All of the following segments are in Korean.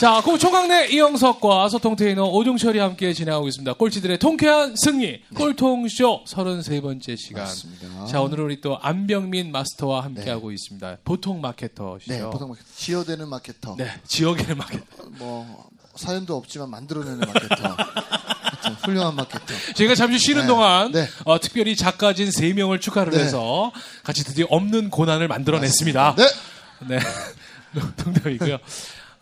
자, 고 총각네 이영석과 소통 테이너 오종철이 함께 진행하고 있습니다. 꼴찌들의 통쾌한 승리, 꼴통쇼 33번째 시간. 맞습니다. 자, 오늘은 우리 또 안병민 마스터와 함께하고 있습니다. 보통 마케터시죠? 네, 보통 마케터. 지어대는 마케터. 네, 지역의 마케터. 뭐 사연도 없지만 만들어내는 마케터. 훌륭한 마케터. 저희가 잠시 쉬는 네. 동안 네. 어, 특별히 작가진 3명을 축하를 네. 해서 같이 드디어 없는 고난을 만들어냈습니다. 네. 네. 농담이고요.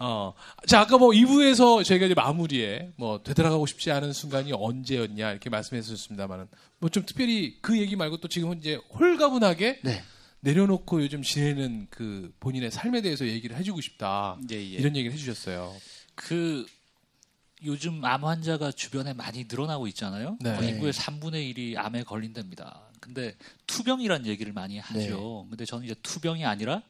어. 자, 아까 뭐 2부에서 저희가 이제 마무리에 뭐 되돌아가고 싶지 않은 순간이 언제였냐 이렇게 말씀했었습니다만은 뭐 좀 특별히 그 얘기 말고 또 지금은 이제 홀가분하게 네. 내려놓고 요즘 지내는 그 본인의 삶에 대해서 얘기를 해주고 싶다. 예, 예. 이런 얘기를 해주셨어요. 그 요즘 암 환자가 주변에 많이 늘어나고 있잖아요. 네. 뭐 인구의 3분의 1이 암에 걸린답니다. 근데 투병이란 얘기를 많이 하죠. 네. 근데 저는 이제 투병이 아니라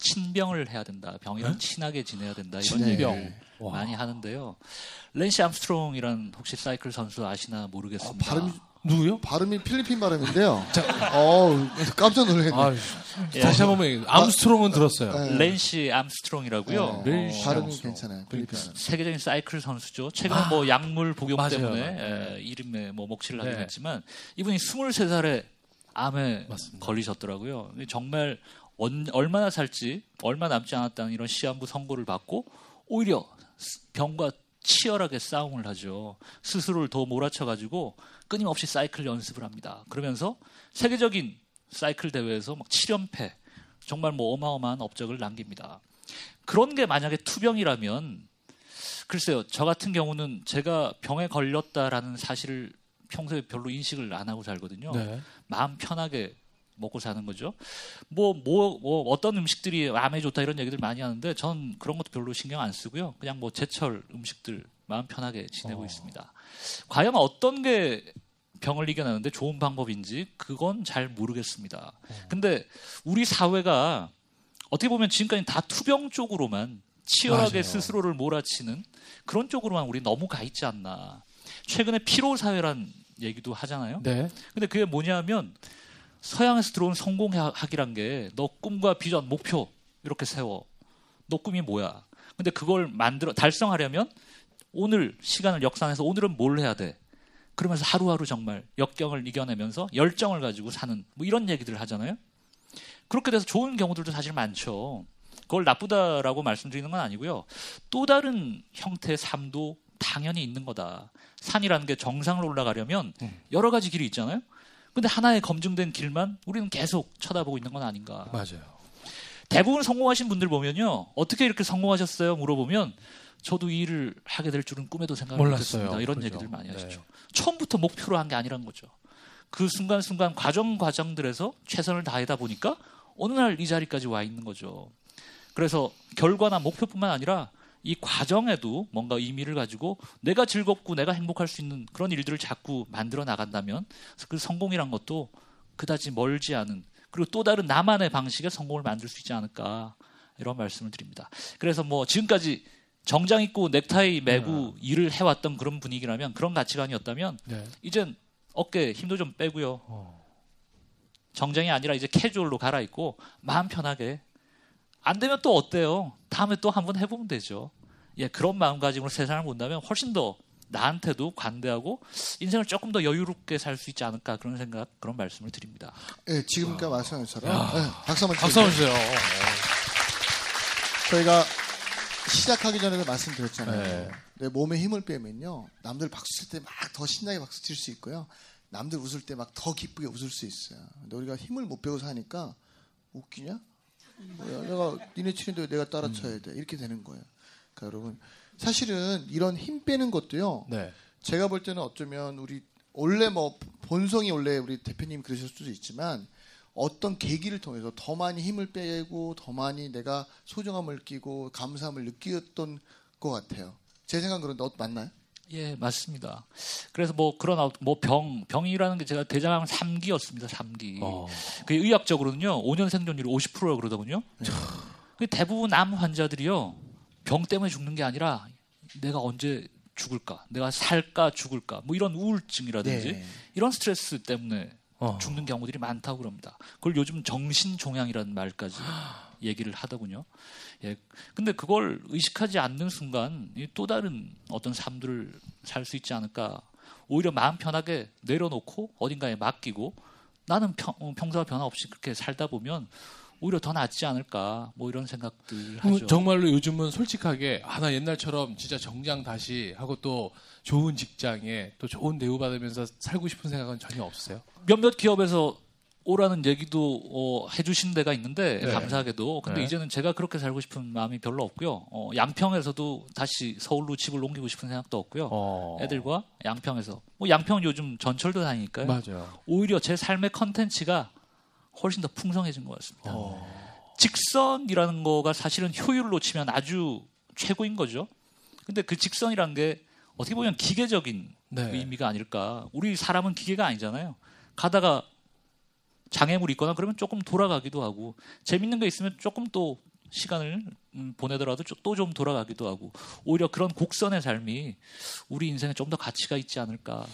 친병을 해야 된다. 병이랑 네? 친하게 지내야 된다. 이런. 얘기를 와. 많이 하는데요. 렌시 암스트롱이란 혹시 사이클 선수 아시나 모르겠습니다. 어, 발음이 누구요? 발음이 필리핀 발음인데요. 어우, 깜짝 놀랐네. 아, 예. 다시 한번 얘기. 암스트롱은 들었어요. 네. 렌시 암스트롱이라고요. 네. 발음이 암스트롱. 괜찮아요. 그러니까. 필리핀. 세계적인 사이클 선수죠. 최근에 아, 뭐 약물 복용 맞아요, 때문에. 에, 이름에 뭐 먹칠을 하긴 네. 했지만 이분이 23살에 암에 맞습니다. 걸리셨더라고요. 정말 언- 얼마나 살지 얼마 남지 않았다는 이런 시한부 선고를 받고 오히려 스- 병과 치열하게 싸움을 하죠. 스스로를 더 몰아쳐가지고 끊임없이 사이클 연습을 합니다. 그러면서 세계적인 사이클 대회에서 막 7연패 정말 뭐 어마어마한 업적을 남깁니다. 그런 게 만약에 투병이라면 글쎄요, 저 같은 경우는 제가 병에 걸렸다라는 사실을 평소에 별로 인식을 안 하고 살거든요. 네. 마음 편하게 먹고 사는 거죠. 뭐, 뭐, 뭐, 어떤 음식들이 암에 좋다 이런 얘기들 많이 하는데 전 그런 것도 별로 신경 안 쓰고요. 그냥 뭐 제철 음식들 마음 편하게 지내고 어. 있습니다. 과연 어떤 게 병을 이겨내는데 좋은 방법인지 그건 잘 모르겠습니다. 근데 우리 사회가 어떻게 보면 지금까지 다 투병 쪽으로만 치열하게 맞아요. 스스로를 몰아치는 그런 쪽으로만 우리 너무 가 있지 않나. 최근에 피로 사회란 얘기도 하잖아요. 네. 근데 그게 뭐냐면 서양에서 들어온 성공학이란 게 너 꿈과 비전, 목표 이렇게 세워. 너 꿈이 뭐야? 근데 그걸 만들어 달성하려면 오늘 시간을 역산해서 오늘은 뭘 해야 돼? 그러면서 하루하루 정말 역경을 이겨내면서 열정을 가지고 사는 뭐 이런 얘기들을 하잖아요. 그렇게 돼서 좋은 경우들도 사실 많죠. 그걸 나쁘다라고 말씀드리는 건 아니고요. 또 다른 형태의 삶도 당연히 있는 거다. 산이라는 게 정상으로 올라가려면 여러 가지 길이 있잖아요. 근데 하나의 검증된 길만 우리는 계속 쳐다보고 있는 건 아닌가. 맞아요. 대부분 성공하신 분들 보면요. 어떻게 이렇게 성공하셨어요? 물어보면 저도 이 일을 하게 될 줄은 꿈에도 생각. 못했습니다. 이런 그죠. 얘기들 많이 네. 하시죠. 처음부터 목표로 한 게 아니란 거죠. 그 순간순간 과정 과정들에서 최선을 다하다 보니까 어느 날 이 자리까지 와 있는 거죠. 그래서 결과나 목표뿐만 아니라 이 과정에도 뭔가 의미를 가지고 내가 즐겁고 내가 행복할 수 있는 그런 일들을 자꾸 만들어 나간다면 그 성공이란 것도 그다지 멀지 않은 그리고 또 다른 나만의 방식의 성공을 만들 수 있지 않을까 이런 말씀을 드립니다. 그래서 뭐 지금까지 정장 입고 넥타이 매고 일을 해왔던 그런 분위기라면 그런 가치관이었다면 네. 이젠 어깨 힘도 좀 빼고요. 어. 정장이 아니라 이제 캐주얼로 갈아입고 마음 편하게 안 되면 또 어때요? 다음에 또 한번 해보면 되죠. 예, 그런 마음가짐으로 세상을 본다면 훨씬 더 나한테도 관대하고 인생을 조금 더 여유롭게 살 수 있지 않을까 그런 생각 그런 말씀을 드립니다. 예, 지금 까 말씀하신 것처럼 예, 박수 한번 박수 한번. 주세요. 저희가 시작하기 전에도 말씀드렸잖아요. 네. 내 몸에 힘을 빼면요. 남들 박수 칠 때 막 더 신나게 박수 칠 수 있고요. 남들 웃을 때 막 더 기쁘게 웃을 수 있어요. 근데 우리가 힘을 못 빼고 사니까 웃기냐? 내가 니네 치는데 왜 내가 따라 쳐야 돼. 이렇게 되는 거예요. 그러니까 여러분 사실은 이런 힘 빼는 것도요. 네. 제가 볼 때는 어쩌면 우리 원래 뭐 본성이 원래 우리 대표님 그러실 수도 있지만 어떤 계기를 통해서 더 많이 힘을 빼고 더 많이 내가 소중함을 느끼고 감사함을 느꼈던 것 같아요. 제 생각은 그런데 어, 맞나요? 예, 맞습니다. 그래서 뭐 그런 뭐 병, 병이라는 게 제가 대장암 3기였습니다. 3기. 어. 그 의학적으로는요. 5년 생존율이 50%라고 그러더군요. 그 대부분 암 환자들이요. 병 때문에 죽는 게 아니라 내가 언제 죽을까? 내가 살까 죽을까? 뭐 이런 우울증이라든지 네. 이런 스트레스 때문에 어. 죽는 경우들이 많다고 그럽니다. 그걸 요즘 정신 종양이라는 말까지 얘기를 하더군요. 예. 근데 그걸 의식하지 않는 순간 이또 다른 어떤 삶들을 살 수 있지 않을까. 오히려 마음 편하게 내려놓고 어딘가에 맡기고 나는 평, 어, 평소와 변화 없이 그렇게 살다 보면 오히려 더 낫지 않을까. 뭐 이런 생각들 그럼 하죠. 정말로 요즘은 솔직하게 아나 옛날처럼 진짜 정장 다시 하고 또 좋은 직장에 또 좋은 대우 받으면서 살고 싶은 생각은 전혀 없으세요? 몇몇 기업에서 오라는 얘기도 어, 해주신 데가 있는데 네. 감사하게도 근데 네. 이제는 제가 그렇게 살고 싶은 마음이 별로 없고요. 어, 양평에서도 다시 서울로 집을 옮기고 싶은 생각도 없고요. 어. 애들과 양평에서 뭐 양평은 요즘 전철도 다니니까요. 맞아요. 오히려 제 삶의 컨텐츠가 훨씬 더 풍성해진 것 같습니다. 어. 직선이라는 거가 사실은 효율로 치면 아주 최고인 거죠. 근데 그 직선이라는 게 어떻게 보면 기계적인 네. 의미가 아닐까. 우리 사람은 기계가 아니잖아요. 가다가 장애물이 있거나 그러면 조금 돌아가기도 하고 재밌는 게 있으면 조금 또 시간을 음, 보내더라도 또 좀 돌아가기도 하고 오히려 그런 곡선의 삶이 우리 인생에 좀 더 가치가 있지 않을까.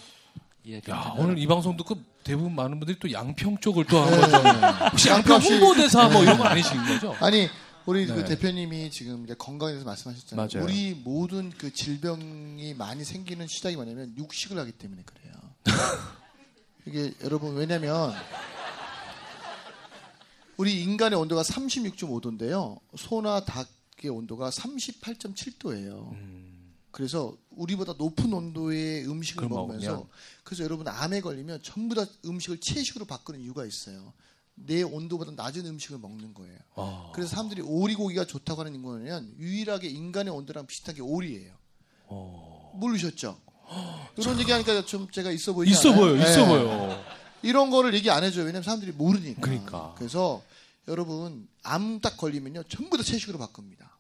예, 야, 오늘 이 방송 듣고 대부분 많은 분들이 또 양평 쪽을 또 한번 좀 혹시 양평 홍보대사 뭐 이런 건 아니신 거죠? 아니 우리 네. 그 대표님이 지금 이제 건강에 대해서 말씀하셨잖아요. 맞아요. 우리 모든 그 질병이 많이 생기는 시작이 뭐냐면 육식을 하기 때문에 그래요. 이게 여러분 왜냐면 우리 인간의 온도가 36.5도인데요. 소나 닭의 온도가 38.7도예요. 그래서 우리보다 높은 온도의 음식을 먹으면서 먹으면? 그래서 여러분 암에 걸리면 전부 다 음식을 채식으로 바꾸는 이유가 있어요. 내 온도보다 낮은 음식을 먹는 거예요. 어. 그래서 사람들이 오리고기가 좋다고 하는 거는 유일하게 인간의 온도랑 비슷한 게 오리예요. 모르셨죠? 이런 얘기하니까 좀 제가 있어 보이지 있어 않아요? 보여, 있어 네. 보여. 이런 거를 얘기 안 해줘요. 왜냐면 사람들이 모르니까. 그러니까. 그래서 여러분 암 딱 걸리면요 전부 다 채식으로 바꿉니다.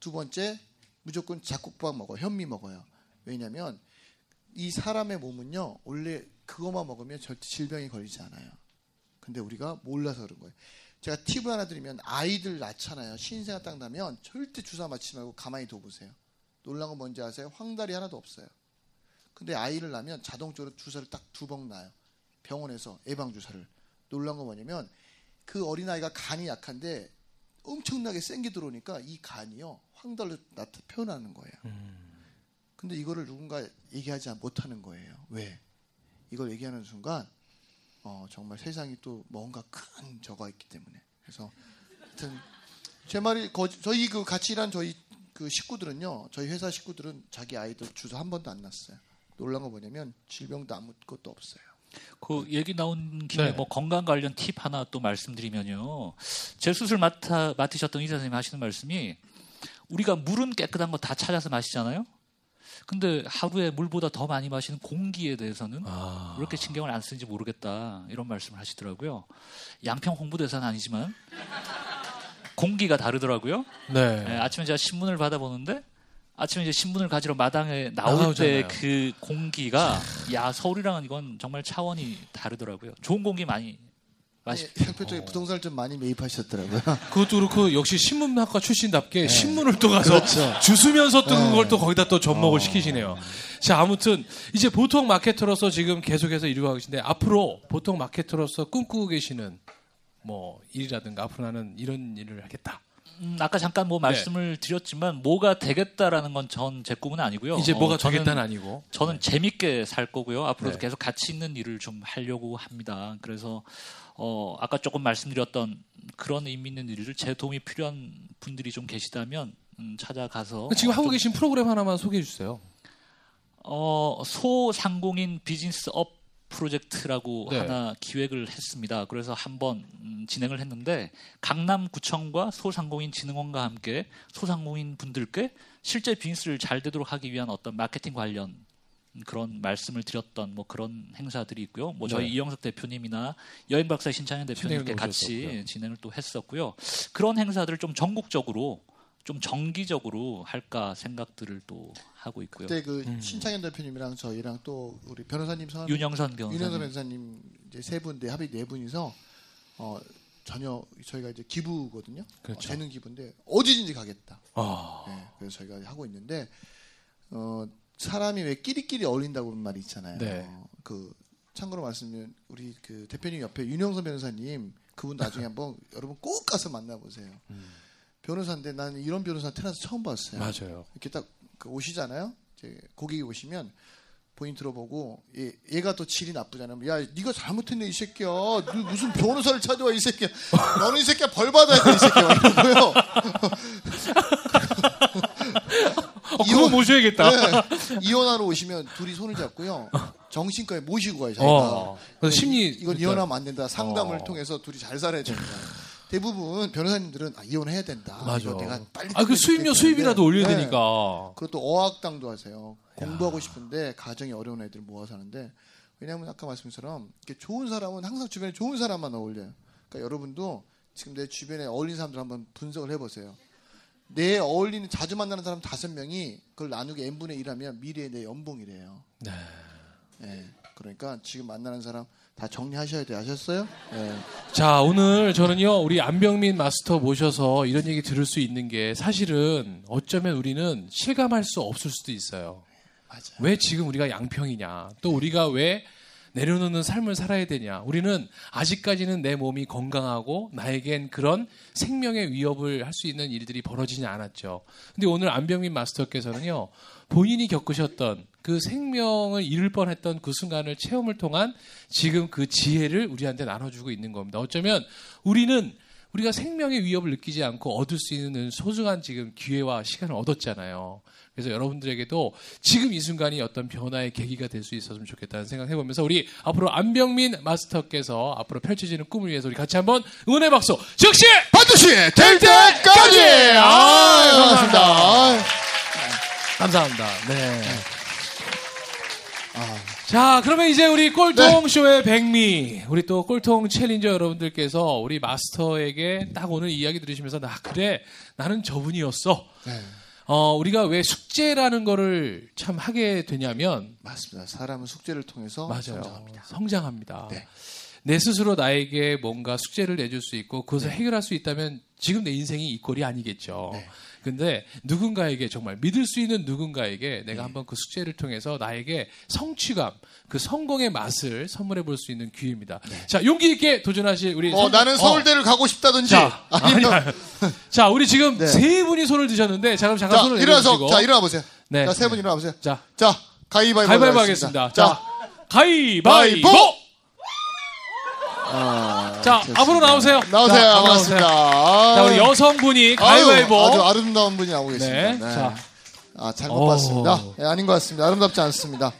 두 번째 무조건 잡곡밥 먹어, 요 현미 먹어요. 왜냐면 이 사람의 몸은요 원래 그것만 먹으면 절대 질병이 걸리지 않아요. 근데 우리가 몰라서 그런 거예요. 제가 팁을 하나 드리면 아이들 낳잖아요. 신생아 딱 나면 절대 주사 맞지 말고 가만히 둬 보세요. 놀란 건 뭔지 아세요? 황달이 하나도 없어요. 근데 아이를 낳으면 자동적으로 주사를 딱 두 번 놔요. 병원에서 예방 주사를. 놀란 건 뭐냐면 그 어린아이가 간이 약한데 엄청나게 센 게 들어오니까 이 간이요 황달로 나타 표현하는 거예요. 근데 이거를 누군가 얘기하지 못하는 거예요. 왜? 이걸 얘기하는 순간 어, 정말 세상이 또 뭔가 큰 저가 있기 때문에. 그래서 하여튼 제 말이 거, 저희 그 같이 일한 저희 그 식구들은요. 저희 회사 식구들은 자기 아이들 주사 한 번도 안 났어요. 놀란 거 뭐냐면 질병도 아무것도 없어요. 그 얘기 나온 김에 네. 뭐 건강 관련 팁 하나 또 말씀드리면요. 제 수술 맡아, 맡으셨던 의사 선생님 하시는 말씀이 우리가 물은 깨끗한 거 다 찾아서 마시잖아요. 근데 하루에 물보다 더 많이 마시는 공기에 대해서는 아. 왜 이렇게 신경을 안 쓰는지 모르겠다 이런 말씀을 하시더라고요. 양평 홍보대사는 아니지만 공기가 다르더라고요. 네. 네, 아침에 제가 신문을 받아보는데 아침에 이제 신문을 가지러 마당에 나올. 때 그 공기가 야 서울이랑은 이건 정말 차원이 다르더라고요. 좋은 공기 많이 마시. 형표 쪽에 부동산을 좀 많이 매입하셨더라고요. 그것도 그렇고 역시 신문학과 출신답게 신문을 또 가서 그렇죠. 주스면서 뜨는 네. 걸또 거기다 또 접목을 시키시네요. 자, 아무튼 이제 보통 마케터로서 지금 계속해서 이루고 계신데 앞으로 보통 마케터로서 꿈꾸고 계시는 뭐 일이라든가 앞으로 나는 이런 일을 하겠다. 음, 아까 잠깐 뭐 말씀을 드렸지만 뭐가 되겠다라는 건 전 제 꿈은 아니고요. 이제 어, 뭐가 저는- 되겠다는 아니고. 저는 재밌게 살 거고요. 앞으로도 네. 계속 가치 있는 일을 좀 하려고 합니다. 그래서 어, 아까 조금 말씀드렸던 그런 의미 있는 일을 제 도움이 필요한 분들이 좀 계시다면 음, 찾아가서 지금 어, 하고 좀 계신 프로그램 하나만 소개해 주세요. 어, 소상공인 비즈니스 업 프로젝트라고 네. 하나 기획을 했습니다. 그래서 한번 음, 진행을 했는데 강남구청과 소상공인진흥원과 함께 소상공인 분들께 실제 비즈니스를 잘 되도록 하기 위한 어떤 마케팅 관련 그런 말씀을 드렸던 뭐 그런 행사들이 있고요. 뭐 저희 네. 이영석 대표님이나 여행 박사 신창현 대표님 이렇게 신창현 같이. 진행을 또 했었고요. 그런 행사들을 좀 전국적으로 좀 정기적으로 할까 생각들을 또 하고 있고요. 그때 그 음. 신창현 대표님이랑 저희랑 또 우리 변호사님 성함이 윤영선 변호사님. 윤영선 변호사님 이제 세 분인데 합의 네 분이서 어 전혀 저희가 이제 기부거든요. 그렇죠. 어, 재능 기부인데 어디든지 가겠다. 아, 네, 그래서 저희가 하고 있는데 어 사람이 왜 끼리끼리 어울린다고 그런 말이 있잖아요. 네. 그 참고로 말씀드리면 우리 그 대표님 옆에 윤영선 변호사님 그분 나중에 한번 여러분 꼭 가서 만나보세요. 변호사인데 나는 이런 변호사 태어나서 처음 봤어요. 맞아요. 이렇게 딱그 오시잖아요. 이제 고객이 오시면 본인 들어보고 얘, 얘가 또 질이 나쁘잖아요. 야, 네가 잘못했네 이 새끼야. 너 무슨 변호사를 찾아와 이 새끼야. 너는 이 새끼야 벌 받아야 돼 이 새끼야. 이러고요. 어, 그거 모셔야겠다. 네, 이혼하러 오시면 둘이 손을 잡고요. 정신과에 모시고 가요. 자기가. 어, 그래서 심리 이건 이혼하면 안 된다. 상담을 어. 통해서 둘이 잘 살아야 된다. 대부분 변호사님들은 아, 이혼해야 된다. 맞아. 내가 빨리 아, 그 수입료. 수입이라도 올려야 네. 되니까. 그리고 또 어학당도 하세요. 공부하고 싶은데 가정이 어려운 애들 모아서 하는데 왜냐하면 아까 말씀처럼 이렇게 좋은 사람은 항상 주변에 좋은 사람만 어울려요. 그러니까 여러분도 지금 내 주변에 어울리는 사람들 한번 분석을 해보세요. 내 어울리는 자주 만나는 사람 다섯 명이 그걸 나누기 n 분의 1 하면 미래의 내 연봉이래요. 네. 예. 그러니까 지금 만나는 사람 다 정리하셔야 돼. 아셨어요? 예. 자, 오늘 저는요, 우리 안병민 마스터 모셔서 이런 얘기 들을 수 있는 게 사실은 어쩌면 우리는 실감할 수 없을 수도 있어요. 맞아요. 왜 지금 우리가 양평이냐? 또 우리가 왜 내려놓는 삶을 살아야 되냐? 우리는 아직까지는 내 몸이 건강하고 나에겐 그런 생명의 위협을 할 수 있는 일들이 벌어지지 않았죠. 근데 오늘 안병민 마스터께서는요, 본인이 겪으셨던 그 생명을 잃을 뻔했던 그 순간을 체험을 통한 지금 그 지혜를 우리한테 나눠주고 있는 겁니다. 어쩌면 우리는 우리가 생명의 위협을 느끼지 않고 얻을 수 있는 소중한 지금 기회와 시간을 얻었잖아요. 그래서 여러분들에게도 지금 이 순간이 어떤 변화의 계기가 될 수 있었으면 좋겠다는 생각 해보면서 우리 앞으로 안병민 마스터께서 앞으로 펼쳐지는 꿈을 위해서 우리 같이 한번 응원의 박수 즉시 반드시 될 때까지! 아, 반갑습니다. 아, 감사합니다. 네. 아, 자, 그러면 이제 우리 꼴통 쇼의 백미, 우리 또 꼴통 챌린저 여러분들께서 우리 마스터에게 딱 오늘 이야기 들으시면서 나 그래 나는 저분이었어. 네. 어, 우리가 왜 숙제라는 거를 참 하게 되냐면 맞습니다. 사람은 숙제를 통해서 맞아요. 성장합니다. 성장합니다. 네. 내 스스로 나에게 뭔가 숙제를 내줄 수 있고 그것을 해결할 수 있다면 지금 내 인생이 이 꼴이 아니겠죠. 네. 근데 누군가에게 정말 믿을 수 있는 누군가에게 네. 내가 한번 그 숙제를 통해서 나에게 성취감, 그 성공의 맛을 선물해 볼 수 있는 기회입니다. 자, 용기 있게 도전하실 우리 어, 성- 나는 어. 서울대를 가고 싶다든지. 자, 아니면, 아니야. 자, 우리 지금 네. 세 분이 손을 드셨는데 자, 그럼 잠깐 자, 손을 일어나서, 자, 일어나 보세요. 네. 자, 세 분 일어나 보세요. 자, 자, 가위바위보. 가위바위보 하겠습니다. 자, 가위바위보! 바위보! 아, 자, 좋습니다. 앞으로 나오세요. 나오세요. 자, 반갑습니다. 자, 우리 여성분이 가위바위보. 아유, 아주 아름다운 분이 나오고 계십니다. 네. 네. 자. 아, 잘못 오. 봤습니다. 네, 아닌 것 같습니다. 아름답지 않습니다.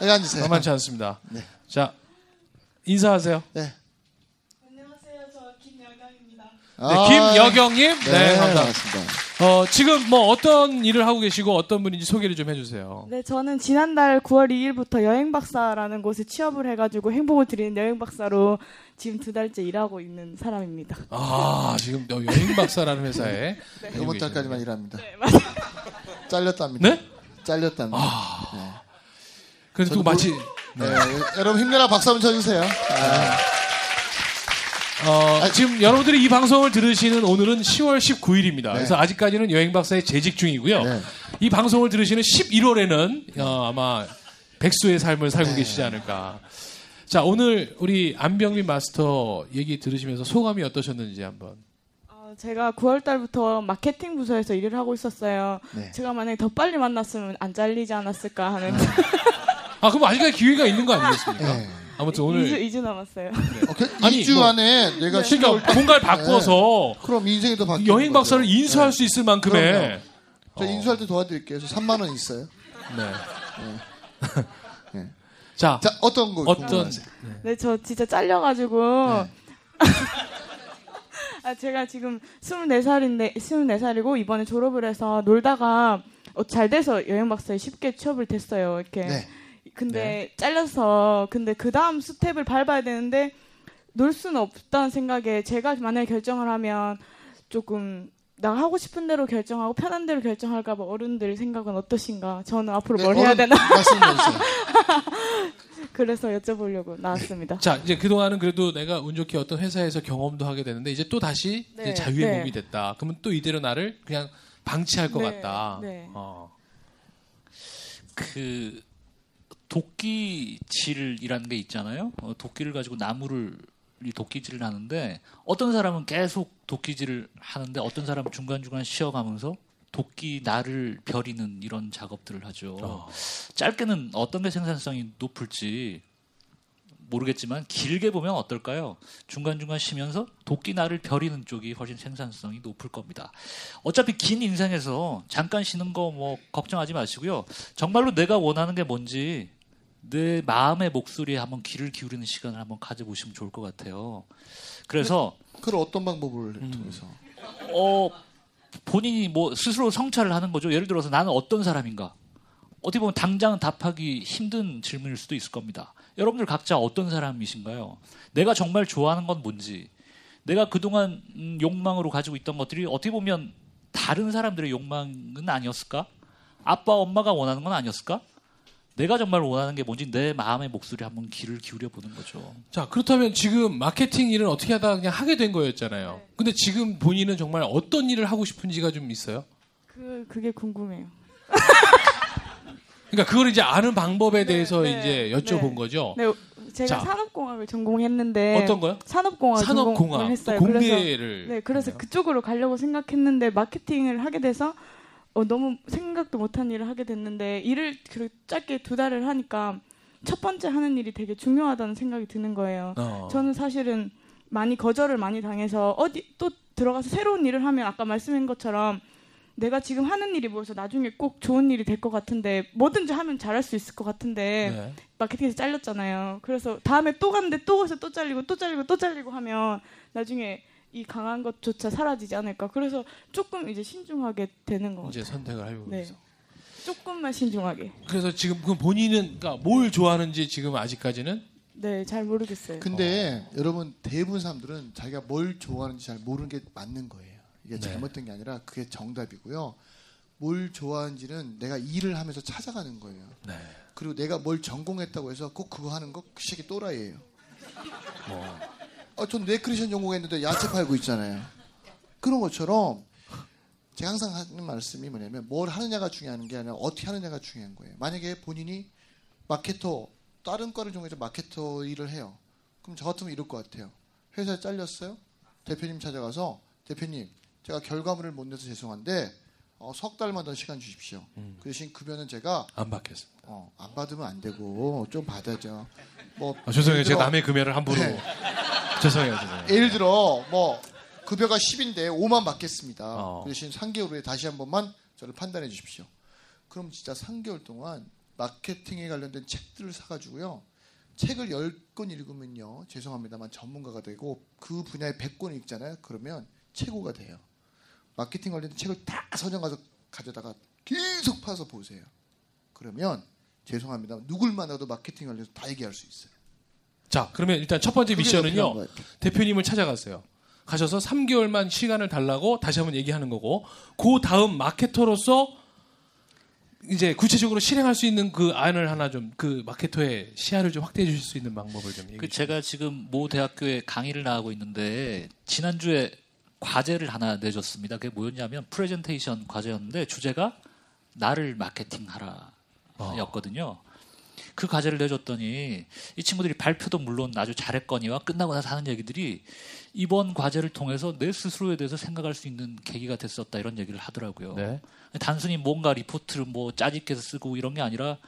여기 앉으세요. 만만치 않습니다. 네. 자, 인사하세요. 네. 안녕하세요. 저 김여경입니다. 네, 아, 김여경님. 네, 네, 감사합니다. 반갑습니다. 어, 지금 뭐 어떤 일을 하고 계시고 어떤 분인지 소개를 좀 해주세요. 네, 저는 지난달 9월 2일부터 여행 박사라는 곳에 취업을 해가지고 행복을 드리는 여행 박사로 지금 두 달째 일하고 있는 사람입니다. 아, 지금 여- 여행 박사라는 회사에. 다니고 이번. 달까지만 일합니다. 네, 맞아요. 잘렸답니다. 네? 잘렸답니다. 그래도 또 저도 마치, 네. 여러분 힘내라 박수 한번 쳐주세요. 어, 지금 여러분들이 이 방송을 들으시는 오늘은 10월 19일입니다. 네. 그래서 아직까지는 여행 박사의 재직 중이고요. 네. 이 방송을 들으시는 11월에는 어, 아마 백수의 삶을 살고 네. 계시지 않을까. 자, 오늘 우리 안병민 마스터 얘기 들으시면서 소감이 어떠셨는지 한번. 어, 제가 9월 달부터 마케팅 부서에서 일을 하고 있었어요. 네. 제가 만약에 더 빨리 만났으면 안 잘리지 않았을까 하는 아, 그럼 아직까지 기회가 있는 거 아니겠습니까? 네. 아무튼 2주, 오늘 2주 남았어요. 오케이? 아니, 2주 뭐- 안에 내가 그러니까 뭔가를 바꿔서 그럼 인생이 더 바뀌는 여행. 박사를 인수할 네. 수 있을 만큼의. 저 인수할 때 도와드릴게요. 그래서 3만 원 있어요. 네. 자, 자, 어떤 거 어떤 궁금하세요? 네, 저 진짜 잘려가지고. 네. 아, 제가 지금 24살인데, 24살이고, 이번에 졸업을 해서 놀다가 어, 잘 돼서 여행 박사에 쉽게 취업을 됐어요. 이렇게. 네. 근데 네. 잘려서 근데 그 다음 스텝을 밟아야 되는데 놀 수는 없다는 생각에 제가 만약에 결정을 하면 조금 나 하고 싶은 대로 결정하고 편한 대로 결정할까봐 어른들 생각은 어떠신가? 저는 앞으로 뭘 해야 되나? 그래서 여쭤보려고 나왔습니다. 자, 이제 그동안은 그래도 내가 운 좋게 어떤 회사에서 경험도 하게 되는데 이제 또 다시 네, 이제 자유의 네. 몸이 됐다. 그러면 또 이대로 나를 그냥 방치할 것 네, 같다. 네. 어. 그 도끼질이라는 게 있잖아요. 어, 도끼를 가지고 나무를 이 도끼질을 하는데 어떤 사람은 계속 도끼질을 하는데 어떤 사람은 중간중간 쉬어가면서 도끼 날을 벼리는 이런 작업들을 하죠. 어. 짧게는 어떤 게 생산성이 높을지 모르겠지만 길게 보면 어떨까요? 중간중간 쉬면서 도끼 날을 벼리는 쪽이 훨씬 생산성이 높을 겁니다. 어차피 긴 인생에서 잠깐 쉬는 거 뭐 걱정하지 마시고요. 정말로 내가 원하는 게 뭔지 내 마음의 목소리에 한번 귀를 기울이는 시간을 한번 가져보시면 좋을 것 같아요. 그래서 그걸 어떤 방법을 통해서? 어 본인이 뭐 스스로 성찰을 하는 거죠. 예를 들어서 나는 어떤 사람인가? 어떻게 보면 당장 답하기 힘든 질문일 수도 있을 겁니다. 여러분들 각자 어떤 사람이신가요? 내가 정말 좋아하는 건 뭔지, 내가 그동안 음, 욕망으로 가지고 있던 것들이 어떻게 보면 다른 사람들의 욕망은 아니었을까? 아빠, 엄마가 원하는 건 아니었을까? 내가 정말 원하는 게 뭔지 내 마음의 목소리 한번 귀를 기울여 보는 거죠. 자, 그렇다면 지금 마케팅 일은 어떻게 하다가 그냥 하게 된 거였잖아요. 네. 근데 지금 본인은 정말 어떤 일을 하고 싶은지가 좀 있어요? 그 그게 궁금해요. 그러니까 그걸 이제 아는 방법에 네, 대해서 네, 이제 여쭤본 네. 거죠. 네, 제가 자. 산업공학을 전공했는데 어떤 거요? 산업공학 산업공학 또 했어요. 그래서 공대를 네, 그래서. 그쪽으로 가려고 생각했는데 마케팅을 하게 돼서 어, 너무 생각도 못한 일을 하게 됐는데 일을 그 짧게 두 달을 하니까 첫 번째 하는 일이 되게 중요하다는 생각이 드는 거예요. 어. 저는 사실은 많이 거절을 많이 당해서 어디 또 들어가서 새로운 일을 하면 아까 말씀한 것처럼 내가 지금 하는 일이 뭐여서 나중에 꼭 좋은 일이 될 것 같은데 뭐든지 하면 잘할 수 있을 것 같은데 네. 마케팅에서 잘렸잖아요. 그래서 다음에 또 갔는데 또 가서 또 잘리고 또 잘리고 또 잘리고 하면 나중에 이 강한 것조차 사라지지 않을까. 그래서 조금 이제 신중하게 되는 것 같아요. 이제 선택을 하고 네. 있어. 조금만 신중하게. 그래서 지금 그 본인은 그러니까 뭘 좋아하는지 지금 아직까지는 네, 잘 모르겠어요. 근데 여러분 대부분 사람들은 자기가 뭘 좋아하는지 잘 모르는 게 맞는 거예요. 이게 네. 잘못된 게 아니라 그게 정답이고요. 뭘 좋아하는지는 내가 일을 하면서 찾아가는 거예요. 네. 그리고 내가 뭘 전공했다고 해서 꼭 그거 하는 거 그 새끼 또라이예요. 뭐. 아, 전 뇌크리션 전공했는데 야채 팔고 있잖아요. 그런 것처럼 제가 항상 하는 말씀이 뭐냐면 뭘 하느냐가 중요한 게 아니라 어떻게 하느냐가 중요한 거예요. 만약에 본인이 마케터 다른 과를 전공해서 마케터 일을 해요. 그럼 저 같으면 이럴 것 같아요. 회사에 잘렸어요. 대표님 찾아가서 대표님 제가 결과물을 못 내서 죄송한데 어, 석 달만 더 시간 주십시오. 그 대신 급여는 제가 안 받겠습니다. 어, 안 받으면 안 되고 좀 받아야죠. 뭐 아, 죄송해요. 제가 남의 금연을 함부로 네. 죄송해요. 죄송해요. 예를 들어 뭐 급여가 10인데 5만 받겠습니다. 어. 그 대신 3개월 후에 다시 한 번만 저를 판단해 주십시오. 그럼 진짜 3개월 동안 마케팅에 관련된 책들을 사가지고요. 책을 10권 읽으면요. 죄송합니다만 전문가가 되고 그 분야에 100권 읽잖아요. 그러면 최고가 돼요. 마케팅 관련된 책을 다 서점 가서 가져다가 계속 파서 보세요. 그러면 죄송합니다. 누굴 만나도 마케팅 관련해서 다 얘기할 수 있어요. 자, 그러면 일단 첫 번째 미션은요. 대표님을 찾아갔어요. 가셔서 3개월만 시간을 달라고 다시 한번 얘기하는 거고, 그 다음 마케터로서 이제 구체적으로 실행할 수 있는 그 안을 하나 좀 그 마케터의 시야를 좀 확대해 주실 수 있는 방법을 좀 얘기해 그 주세요. 제가 지금 모 대학교에 강의를 나가고 있는데 지난 주에 과제를 하나 내줬습니다. 그게 뭐였냐면 프레젠테이션 과제였는데 주제가 나를 마케팅하라 였거든요. 그 과제를 내줬더니 이 친구들이 발표도 물론 아주 잘했거니와 끝나고 나서 하는 얘기들이 이번 과제를 통해서 내 스스로에 대해서 생각할 수 있는 계기가 됐었다 이런 얘기를 하더라고요. 네. 단순히 뭔가 리포트를 뭐 짜집게 쓰고 이런 게 아니라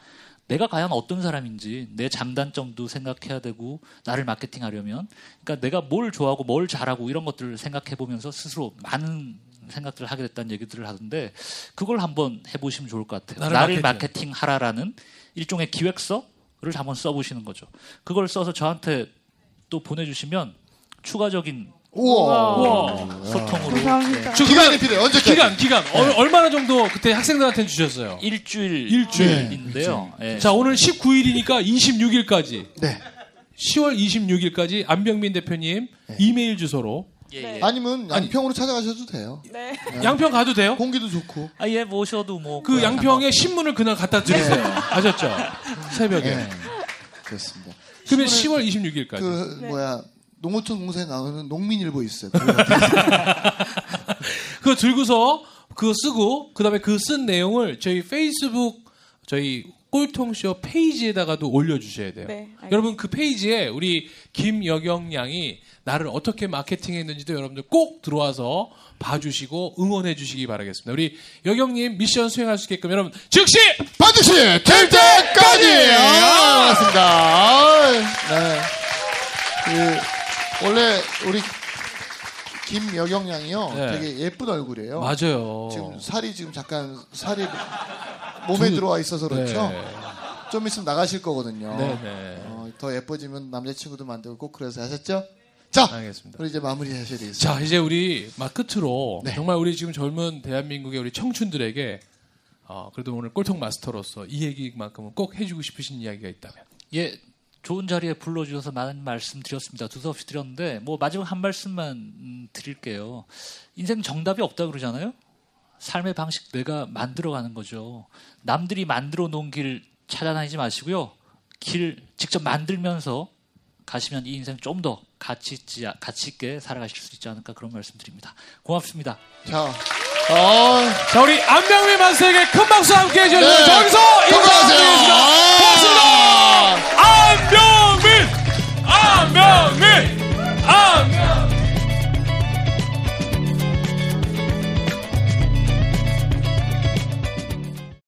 내가 과연 어떤 사람인지 내 장단점도 생각해야 되고 나를 마케팅하려면 그러니까 내가 뭘 좋아하고 뭘 잘하고 이런 것들을 생각해 보면서 스스로 많은 생각들을 하게 됐다는 얘기들을 하던데 그걸 한번 해보시면 좋을 것 같아요. 나를. 마케팅 하라라는 일종의 기획서를 한번 써보시는 거죠. 그걸 써서 저한테 또 보내주시면 추가적인 우와. 우와. 소통으로 감사합니다. 저 기간이 필요해. 언제까지? 기간, 기간. 얼- 얼마나 정도 그때 학생들한테 주셨어요? 일주일 일주일인데요. 예. 자, 오늘 19일이니까 26일까지. 네. 10월 26일까지 안병민 대표님 이메일 주소로 예, 예. 아니면 아니. 양평으로 찾아가셔도 돼요. 네. 양평 가도 돼요? 공기도 좋고. 아, 예, 모셔도 뭐. 그 양평에 신문을 그날 갖다 드리세요. 아셨죠? 새벽에. 네. 그렇습니다. 그러면 10월 26일까지. 그 뭐야 농어촌 공사에 나오는 농민일보 있어요. 그거 들고서 그거 쓰고 그다음에 그 쓴 내용을 저희 페이스북 저희 꼴통쇼 페이지에다가도 올려주셔야 돼요. 네. 여러분 그 페이지에 우리 김여경 양이 나를 어떻게 마케팅했는지도 여러분들 꼭 들어와서 봐주시고 응원해 주시기 바라겠습니다. 우리 여경님 미션 수행할 수 있게끔 여러분 즉시 반드시 될 때까지. 아, 반갑습니다. 네. 그 원래 우리 김여경 양이요. 네. 되게 예쁜 얼굴이에요. 맞아요. 지금 살이 지금 잠깐 살이 몸에 들어와 있어서 그렇죠. 네. 좀 있으면 나가실 거거든요. 네네. 어, 더 예뻐지면 남자친구도 만들고 꼭 그래서 하셨죠? 자, 알겠습니다. 우리 이제 마무리 하셔야 되겠습니다. 자, 이제 우리 막 끝으로 네. 정말 우리 지금 젊은 대한민국의 우리 청춘들에게 어, 그래도 오늘 꼴통 마스터로서 이 얘기만큼은 꼭 해주고 싶으신 이야기가 있다면. 예, 좋은 자리에 불러주셔서 많은 말씀 드렸습니다. 두서없이 드렸는데, 뭐, 마지막 한 말씀만 음, 드릴게요. 인생 정답이 없다 그러잖아요? 삶의 방식 내가 만들어가는 거죠. 남들이 만들어 놓은 길 찾아다니지 마시고요. 길 직접 만들면서 가시면 이 인생 좀 더 가치, 있게 살아가실 수 있지 않을까 그런 말씀 드립니다. 고맙습니다. 자, 어, 자, 우리 안병민 만세에게 큰 박수 함께 해주세요. 네. 저기서 인사드리겠습니다. 고맙습니다. 안병민! 안병민! 안병민!